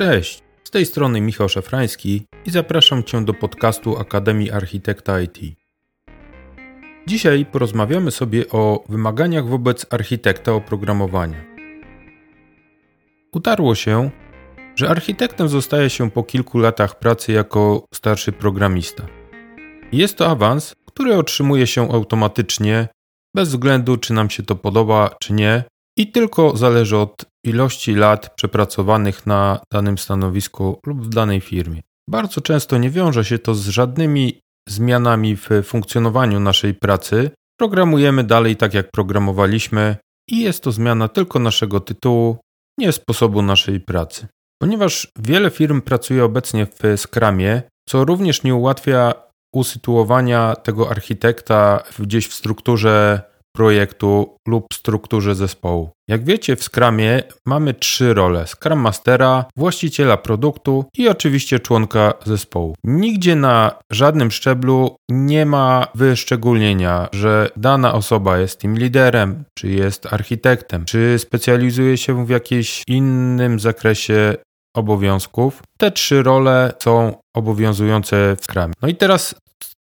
Cześć, z tej strony Michał Szafrański i zapraszam Cię do podcastu Akademii Architekta IT. Dzisiaj porozmawiamy sobie o wymaganiach wobec architekta oprogramowania. Utarło się, że architektem zostaje się po kilku latach pracy jako starszy programista. Jest to awans, który otrzymuje się automatycznie, bez względu czy nam się to podoba, czy nie, i tylko zależy od ilości lat przepracowanych na danym stanowisku lub w danej firmie. Bardzo często nie wiąże się to z żadnymi zmianami w funkcjonowaniu naszej pracy. Programujemy dalej tak, jak programowaliśmy, i jest to zmiana tylko naszego tytułu, nie sposobu naszej pracy. Ponieważ wiele firm pracuje obecnie w Scrumie, co również nie ułatwia usytuowania tego architekta gdzieś w strukturze projektu lub strukturze zespołu. Jak wiecie, w Scrumie mamy trzy role: Scrum Mastera, właściciela produktu i oczywiście członka zespołu. Nigdzie na żadnym szczeblu nie ma wyszczególnienia, że dana osoba jest tym liderem, czy jest architektem, czy specjalizuje się w jakimś innym zakresie obowiązków. Te trzy role są obowiązujące w Scrumie. No i teraz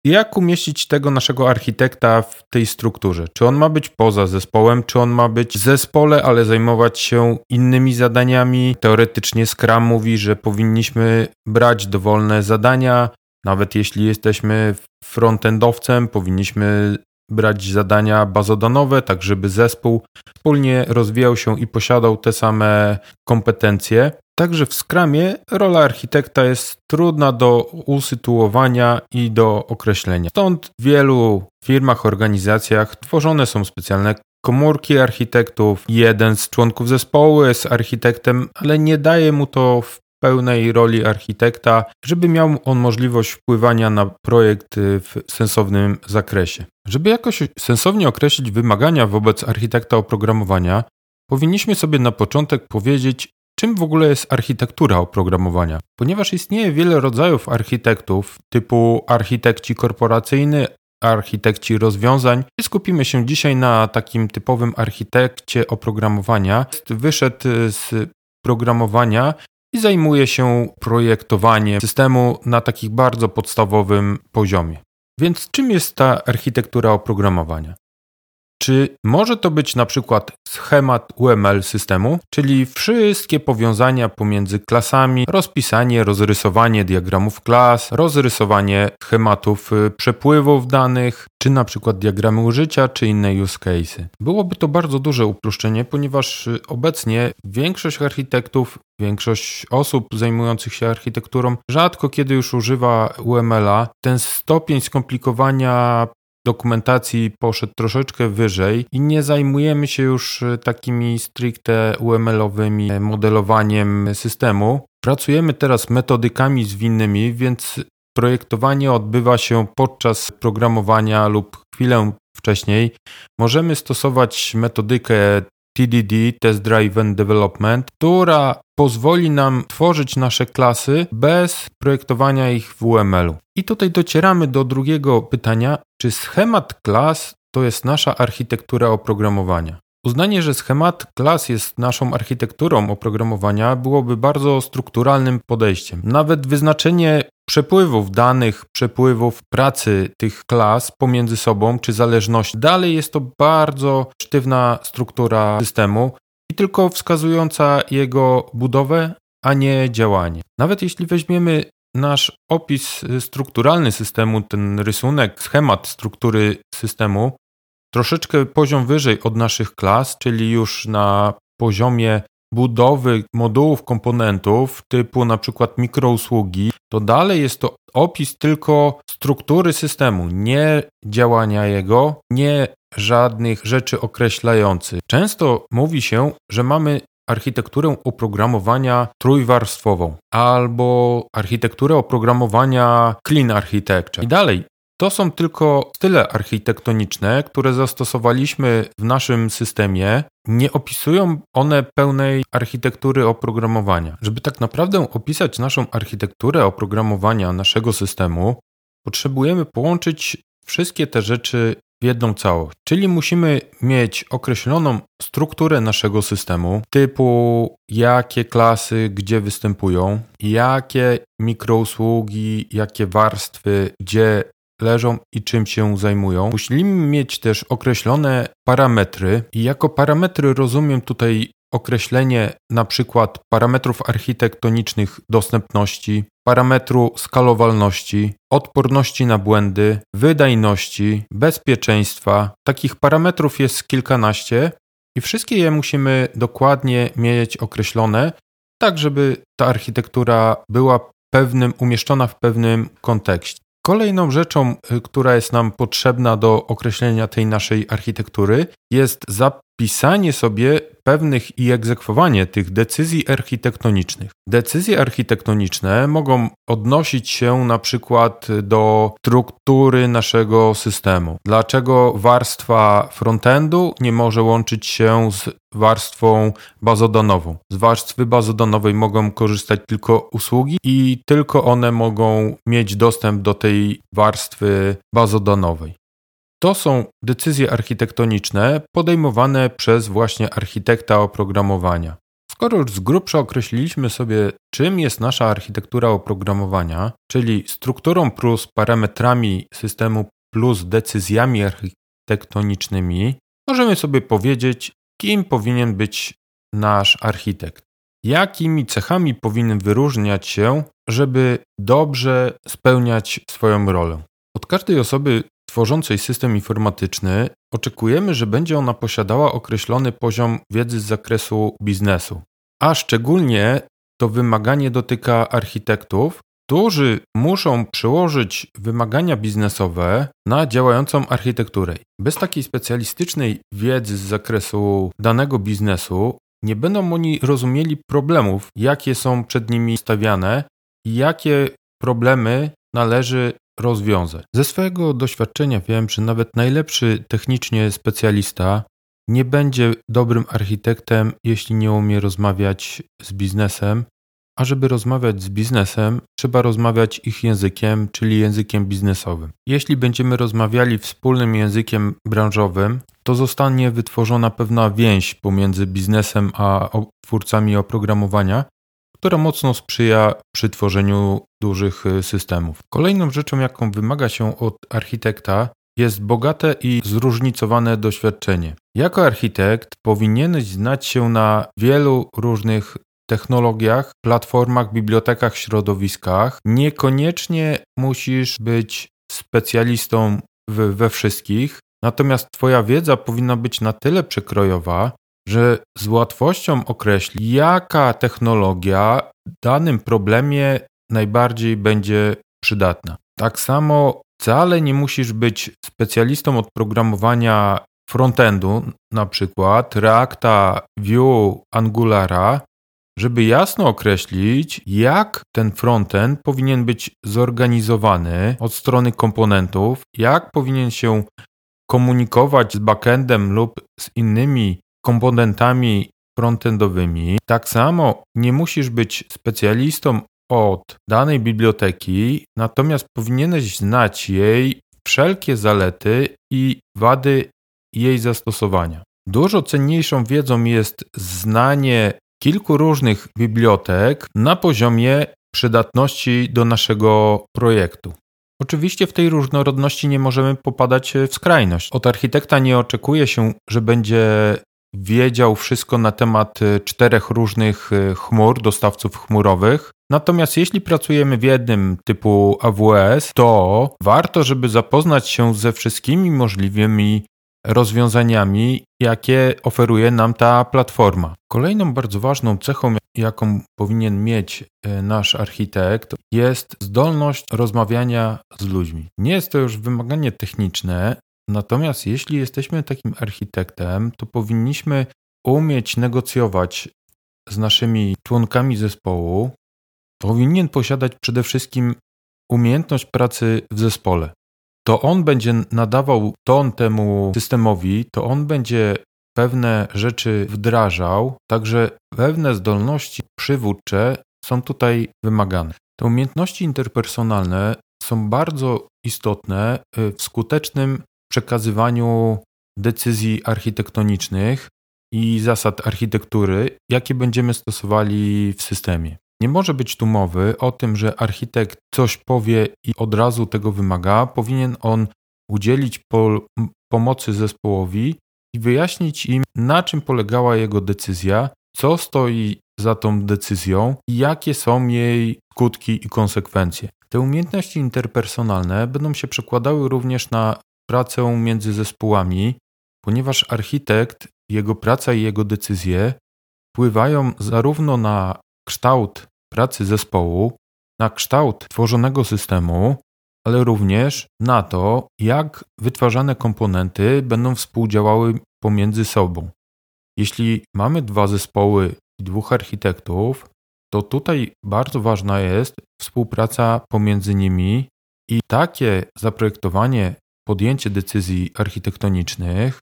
jak umieścić tego naszego architekta w tej strukturze? Czy on ma być poza zespołem, czy on ma być w zespole, ale zajmować się innymi zadaniami? Teoretycznie Scrum mówi, że powinniśmy brać dowolne zadania, nawet jeśli jesteśmy frontendowcem, powinniśmy brać zadania bazodanowe, tak żeby zespół wspólnie rozwijał się i posiadał te same kompetencje. Także w Scrumie rola architekta jest trudna do usytuowania i do określenia. Stąd w wielu firmach, organizacjach tworzone są specjalne komórki architektów. Jeden z członków zespołu jest architektem, ale nie daje mu to w pełnej roli architekta, żeby miał on możliwość wpływania na projekt w sensownym zakresie. Żeby jakoś sensownie określić wymagania wobec architekta oprogramowania, powinniśmy sobie na początek powiedzieć, Czym w ogóle jest architektura oprogramowania? Ponieważ istnieje wiele rodzajów architektów, typu architekci korporacyjny, architekci rozwiązań. Skupimy się dzisiaj na takim typowym architekcie oprogramowania. Wyszedł z programowania i zajmuje się projektowaniem systemu na takich bardzo podstawowym poziomie. Więc czym jest ta architektura oprogramowania? Czy może to być na przykład schemat UML systemu, czyli wszystkie powiązania pomiędzy klasami, rozpisanie, rozrysowanie diagramów klas, rozrysowanie schematów y, przepływów danych, czy na przykład diagramy użycia, czy inne use cases. Byłoby to bardzo duże uproszczenie, ponieważ y, obecnie większość architektów Większość osób zajmujących się architekturą rzadko kiedy już używa UML-a. Ten stopień skomplikowania dokumentacji poszedł troszeczkę wyżej i nie zajmujemy się już e, takimi stricte UML-owymi e, modelowaniem systemu. Pracujemy teraz metodykami zwinnymi, więc projektowanie odbywa się podczas programowania lub chwilę wcześniej. Możemy stosować metodykę TDD, Test Driven Development, która pozwoli nam tworzyć nasze klasy bez projektowania ich w UML-u. I tutaj docieramy do drugiego pytania, czy schemat klas to jest nasza architektura oprogramowania? Uznanie, że schemat klas jest naszą architekturą oprogramowania byłoby bardzo strukturalnym podejściem. Nawet wyznaczenie przepływów danych, przepływów pracy tych klas pomiędzy sobą czy zależności, dalej jest to bardzo sztywna struktura systemu i tylko wskazująca jego budowę, a nie działanie. Nawet jeśli weźmiemy nasz opis strukturalny systemu, ten rysunek, schemat struktury systemu, troszeczkę poziom wyżej od naszych klas, czyli już na poziomie budowy modułów komponentów typu na przykład mikrousługi, to dalej jest to opis tylko struktury systemu, nie działania jego, nie żadnych rzeczy określających. Często mówi się, że mamy architekturę oprogramowania trójwarstwową albo architekturę oprogramowania clean architecture. I dalej, to są tylko style architektoniczne, które zastosowaliśmy w naszym systemie. Nie opisują one pełnej architektury oprogramowania. Żeby tak naprawdę opisać naszą architekturę oprogramowania naszego systemu, potrzebujemy połączyć wszystkie te rzeczy w jedną całość. Czyli musimy mieć określoną strukturę naszego systemu, typu jakie klasy gdzie występują, jakie mikrousługi, jakie warstwy gdzie leżą i czym się zajmują. Musimy mieć też określone parametry i jako parametry rozumiem tutaj określenie na przykład parametrów architektonicznych dostępności, parametru skalowalności, odporności na błędy, wydajności, bezpieczeństwa. Takich parametrów jest kilkanaście i wszystkie je musimy dokładnie mieć określone, tak żeby ta architektura była pewnym, umieszczona w pewnym kontekście. Kolejną rzeczą, y, która jest nam potrzebna do określenia tej naszej architektury, jest zapisanie sobie pewnych i egzekwowanie tych decyzji architektonicznych. Decyzje architektoniczne mogą odnosić się na przykład do struktury naszego systemu. Dlaczego warstwa frontendu nie może łączyć się z warstwą bazodanową? Z warstwy bazodonowej mogą korzystać tylko usługi i tylko one mogą mieć dostęp do tej warstwy bazodanowej. To są decyzje architektoniczne podejmowane przez właśnie architekta oprogramowania. Skoro już z grubsza określiliśmy sobie, czym jest nasza architektura oprogramowania, czyli strukturą plus parametrami systemu plus decyzjami architektonicznymi, możemy sobie powiedzieć, kim powinien być nasz architekt. Jakimi cechami powinien wyróżniać się, żeby dobrze spełniać swoją rolę. Od każdej osoby tworzącej system informatyczny oczekujemy, że będzie ona posiadała określony poziom wiedzy z zakresu biznesu. A szczególnie to wymaganie dotyka architektów, którzy muszą przełożyć wymagania biznesowe na działającą architekturę. Bez takiej specjalistycznej wiedzy z zakresu danego biznesu nie będą oni rozumieli problemów, jakie są przed nimi stawiane i jakie problemy należy rozwiązać. Ze swojego doświadczenia wiem, że nawet najlepszy technicznie specjalista nie będzie dobrym architektem, jeśli nie umie rozmawiać z biznesem. A żeby rozmawiać z biznesem, trzeba rozmawiać ich językiem, czyli językiem biznesowym. Jeśli będziemy rozmawiali wspólnym językiem branżowym, to zostanie wytworzona pewna więź pomiędzy biznesem a twórcami oprogramowania, która mocno sprzyja przy tworzeniu dużych y, systemów. Kolejną rzeczą, jaką wymaga się od architekta, jest bogate i zróżnicowane doświadczenie. Jako architekt powinieneś znać się na wielu różnych technologiach, platformach, bibliotekach, środowiskach. Niekoniecznie musisz być specjalistą w, we wszystkich, natomiast Twoja wiedza powinna być na tyle przekrojowa, że z łatwością określi, jaka technologia danym problemie najbardziej będzie przydatna. Tak samo wcale nie musisz być specjalistą od programowania frontendu, na przykład Reacta, Vue, Angulara, żeby jasno określić, jak ten frontend powinien być zorganizowany od strony komponentów, jak powinien się komunikować z backendem lub z innymi komponentami frontendowymi. Tak samo nie musisz być specjalistą od danej biblioteki, natomiast powinieneś znać jej wszelkie zalety i wady jej zastosowania. Dużo cenniejszą wiedzą jest znanie kilku różnych bibliotek na poziomie przydatności do naszego projektu. Oczywiście w tej różnorodności nie możemy popadać w skrajność. Od architekta nie oczekuje się, że będzie wiedział wszystko na temat y, czterech różnych y, chmur, dostawców chmurowych. Natomiast jeśli pracujemy w jednym typu AWS, to warto, żeby zapoznać się ze wszystkimi możliwymi rozwiązaniami, jakie oferuje nam ta platforma. Kolejną bardzo ważną cechą, jaką powinien mieć y, nasz architekt, jest zdolność rozmawiania z ludźmi. Nie jest to już wymaganie techniczne, Natomiast jeśli jesteśmy takim architektem, to powinniśmy umieć negocjować z naszymi członkami zespołu. Powinien posiadać przede wszystkim umiejętność pracy w zespole. To on będzie nadawał ton temu systemowi, to on będzie pewne rzeczy wdrażał, także pewne zdolności przywódcze są tutaj wymagane. Te umiejętności interpersonalne są bardzo istotne w skutecznym przekazywaniu decyzji architektonicznych i zasad architektury, jakie będziemy stosowali w systemie. Nie może być tu mowy o tym, że architekt coś powie i od razu tego wymaga. Powinien on udzielić po, pomocy zespołowi i wyjaśnić im, na czym polegała jego decyzja, co stoi za tą decyzją i jakie są jej skutki i konsekwencje. Te umiejętności interpersonalne będą się przekładały również na pracę między zespołami, ponieważ architekt, jego praca i jego decyzje wpływają zarówno na kształt pracy zespołu, na kształt tworzonego systemu, ale również na to, jak wytwarzane komponenty będą współdziałały pomiędzy sobą. Jeśli mamy dwa zespoły i dwóch architektów, to tutaj bardzo ważna jest współpraca pomiędzy nimi i takie zaprojektowanie, podjęcie decyzji architektonicznych,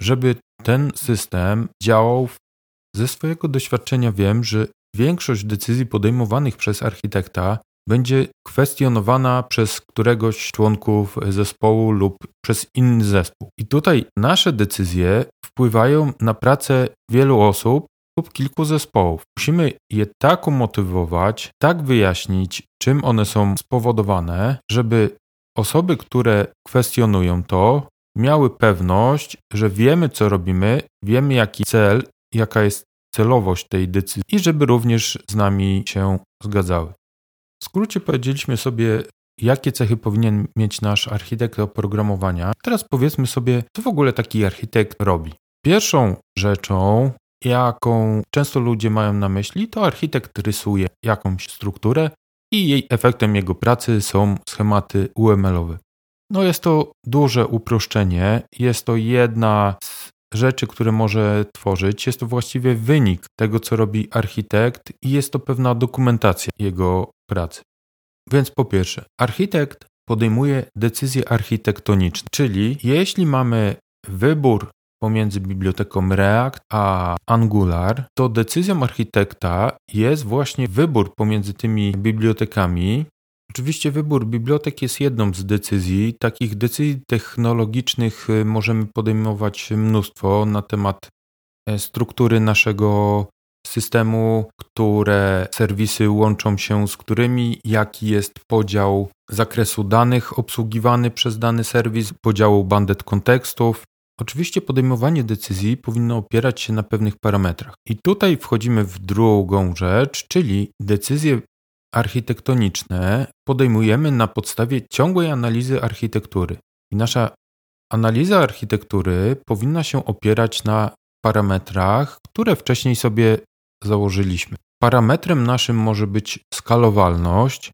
żeby ten system działał. Ze swojego doświadczenia wiem, że większość decyzji podejmowanych przez architekta będzie kwestionowana przez któregoś członków zespołu lub przez inny zespół. I tutaj nasze decyzje wpływają na pracę wielu osób lub kilku zespołów. Musimy je tak umotywować, tak wyjaśnić, czym one są spowodowane, żeby osoby, które kwestionują to, miały pewność, że wiemy, co robimy, wiemy, jaki cel, jaka jest celowość tej decyzji i żeby również z nami się zgadzały. W skrócie powiedzieliśmy sobie, jakie cechy powinien mieć nasz architekt oprogramowania. Teraz powiedzmy sobie, co w ogóle taki architekt robi. Pierwszą rzeczą, jaką często ludzie mają na myśli, to architekt rysuje jakąś strukturę i jej efektem jego pracy są schematy UML-owe. No jest to duże uproszczenie, jest to jedna z rzeczy, które może tworzyć. Jest to właściwie wynik tego, co robi architekt i jest to pewna dokumentacja jego pracy. Więc po pierwsze, architekt podejmuje decyzje architektoniczne, czyli jeśli mamy wybór pomiędzy biblioteką React a Angular, to decyzją architekta jest właśnie wybór pomiędzy tymi bibliotekami. Oczywiście wybór bibliotek jest jedną z decyzji. Takich decyzji technologicznych y, możemy podejmować mnóstwo na temat e, struktury naszego systemu, które serwisy łączą się z którymi, jaki jest podział zakresu danych obsługiwany przez dany serwis, podziału bandet kontekstów. Oczywiście podejmowanie decyzji powinno opierać się na pewnych parametrach. I tutaj wchodzimy w drugą rzecz, czyli decyzje architektoniczne podejmujemy na podstawie ciągłej analizy architektury. I nasza analiza architektury powinna się opierać na parametrach, które wcześniej sobie założyliśmy. Parametrem naszym może być skalowalność.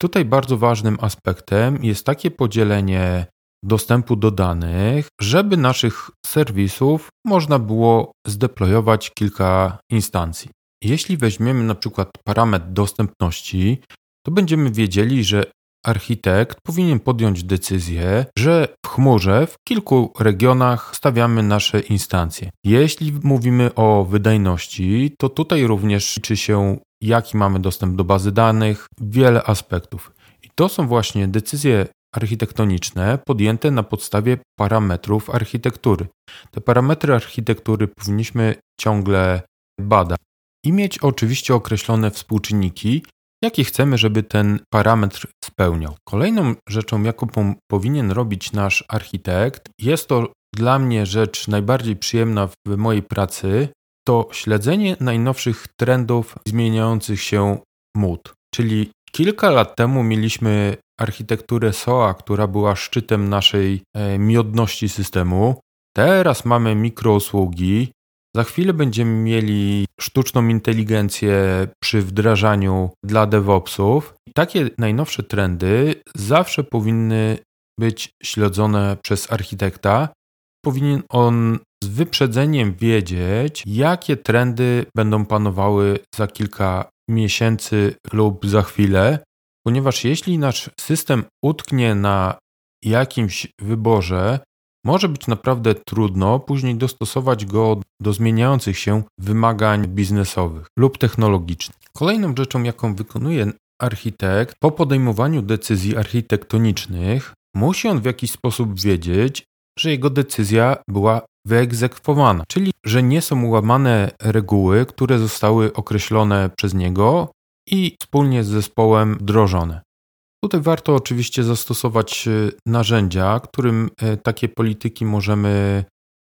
Tutaj bardzo ważnym aspektem jest takie podzielenie dostępu do danych, żeby naszych serwisów można było zdeployować kilka instancji. Jeśli weźmiemy na przykład parametr dostępności, to będziemy wiedzieli, że architekt powinien podjąć decyzję, że w chmurze w kilku regionach stawiamy nasze instancje. Jeśli mówimy o wydajności, to tutaj również liczy się, jaki mamy dostęp do bazy danych, wiele aspektów. I to są właśnie decyzje architektoniczne podjęte na podstawie parametrów architektury. Te parametry architektury powinniśmy ciągle badać i mieć oczywiście określone współczynniki, jakie chcemy, żeby ten parametr spełniał. Kolejną rzeczą, jaką powinien robić nasz architekt, jest to dla mnie rzecz najbardziej przyjemna w mojej pracy, to śledzenie najnowszych trendów zmieniających się mód. Czyli kilka lat temu mieliśmy architekturę SOA, która była szczytem naszej e, miodności systemu. Teraz mamy mikrousługi, za chwilę będziemy mieli sztuczną inteligencję przy wdrażaniu dla DevOpsów. Takie najnowsze trendy zawsze powinny być śledzone przez architekta. Powinien on z wyprzedzeniem wiedzieć, jakie trendy będą panowały za kilka miesięcy lub za chwilę, ponieważ jeśli nasz system utknie na jakimś wyborze, może być naprawdę trudno później dostosować go do zmieniających się wymagań biznesowych lub technologicznych. Kolejną rzeczą, jaką wykonuje architekt po podejmowaniu decyzji architektonicznych, musi on w jakiś sposób wiedzieć, że jego decyzja była wyegzekwowana, czyli że nie są łamane reguły, które zostały określone przez niego i wspólnie z zespołem wdrożone. Tutaj warto oczywiście zastosować e, narzędzia, którym e, takie polityki możemy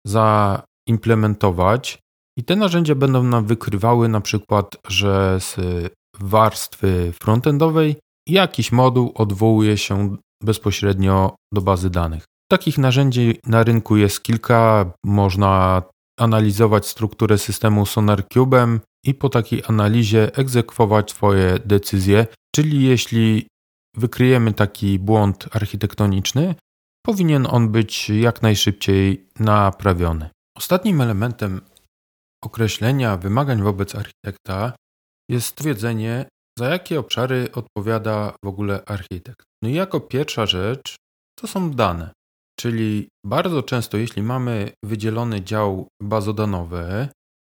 zaimplementować. I te narzędzia będą nam wykrywały na przykład, że z warstwy frontendowej jakiś moduł odwołuje się bezpośrednio do bazy danych. Takich narzędzi na rynku jest kilka. Można analizować strukturę systemu SonarCube'em i po takiej analizie egzekwować Twoje decyzje. Czyli jeśli wykryjemy taki błąd architektoniczny, powinien on być jak najszybciej naprawiony. Ostatnim elementem określenia wymagań wobec architekta jest stwierdzenie, za jakie obszary odpowiada w ogóle architekt. No i jako pierwsza rzecz to są dane. Czyli bardzo często, jeśli mamy wydzielony dział bazodanowy,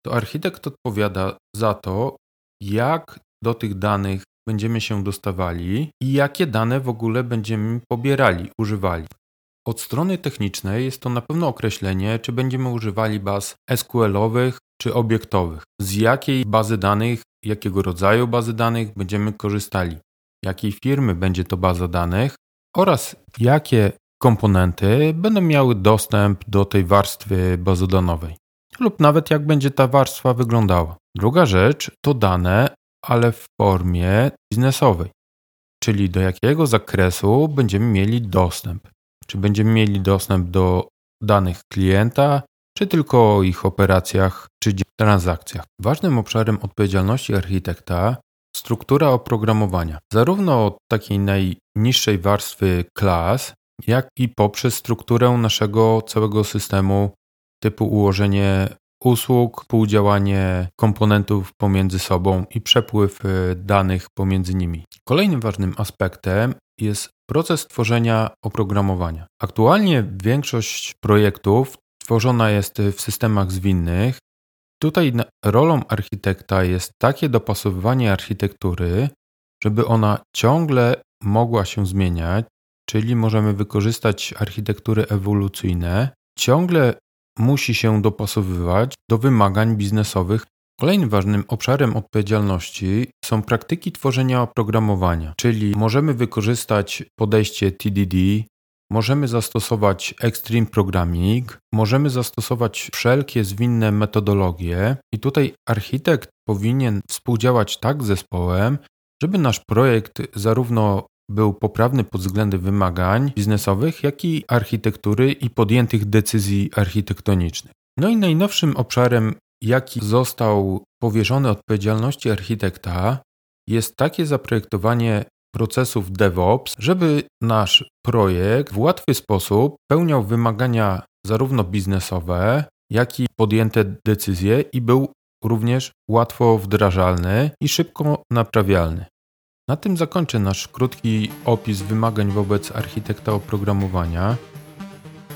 to architekt odpowiada za to, jak do tych danych będziemy się dostawali i jakie dane w ogóle będziemy pobierali, używali. Od strony technicznej jest to na pewno określenie, czy będziemy używali baz SQL-owych czy obiektowych, z jakiej bazy danych, jakiego rodzaju bazy danych będziemy korzystali, jakiej firmy będzie to baza danych? Oraz jakie komponenty będą miały dostęp do tej warstwy bazodanowej lub nawet jak będzie ta warstwa wyglądała. Druga rzecz to dane, ale w formie biznesowej, czyli do jakiego zakresu będziemy mieli dostęp. Czy będziemy mieli dostęp do danych klienta, czy tylko o ich operacjach czy transakcjach. Ważnym obszarem odpowiedzialności architekta struktura oprogramowania. Zarówno od takiej najniższej warstwy klas, jak i poprzez strukturę naszego całego systemu typu ułożenie usług, współdziałanie komponentów pomiędzy sobą i przepływ y, danych pomiędzy nimi. Kolejnym ważnym aspektem jest proces tworzenia oprogramowania. Aktualnie większość projektów tworzona jest w systemach zwinnych. Tutaj rolą architekta jest takie dopasowywanie architektury, żeby ona ciągle mogła się zmieniać, czyli możemy wykorzystać architektury ewolucyjne, ciągle musi się dopasowywać do wymagań biznesowych. Kolejnym ważnym obszarem odpowiedzialności są praktyki tworzenia oprogramowania, czyli możemy wykorzystać podejście TDD, możemy zastosować Extreme Programming, możemy zastosować wszelkie zwinne metodologie, i tutaj architekt powinien współdziałać tak z zespołem, żeby nasz projekt zarówno był poprawny pod względem wymagań biznesowych, jak i architektury i podjętych decyzji architektonicznych. No i najnowszym obszarem, jaki został powierzony odpowiedzialności architekta, jest takie zaprojektowanie procesów DevOps, żeby nasz projekt w łatwy sposób pełniał wymagania zarówno biznesowe, jak i podjęte decyzje i był również łatwo wdrażalny i szybko naprawialny. Na tym zakończę nasz krótki opis wymagań wobec architekta oprogramowania.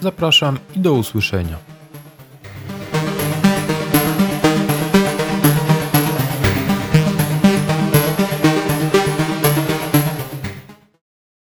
Zapraszam i do usłyszenia.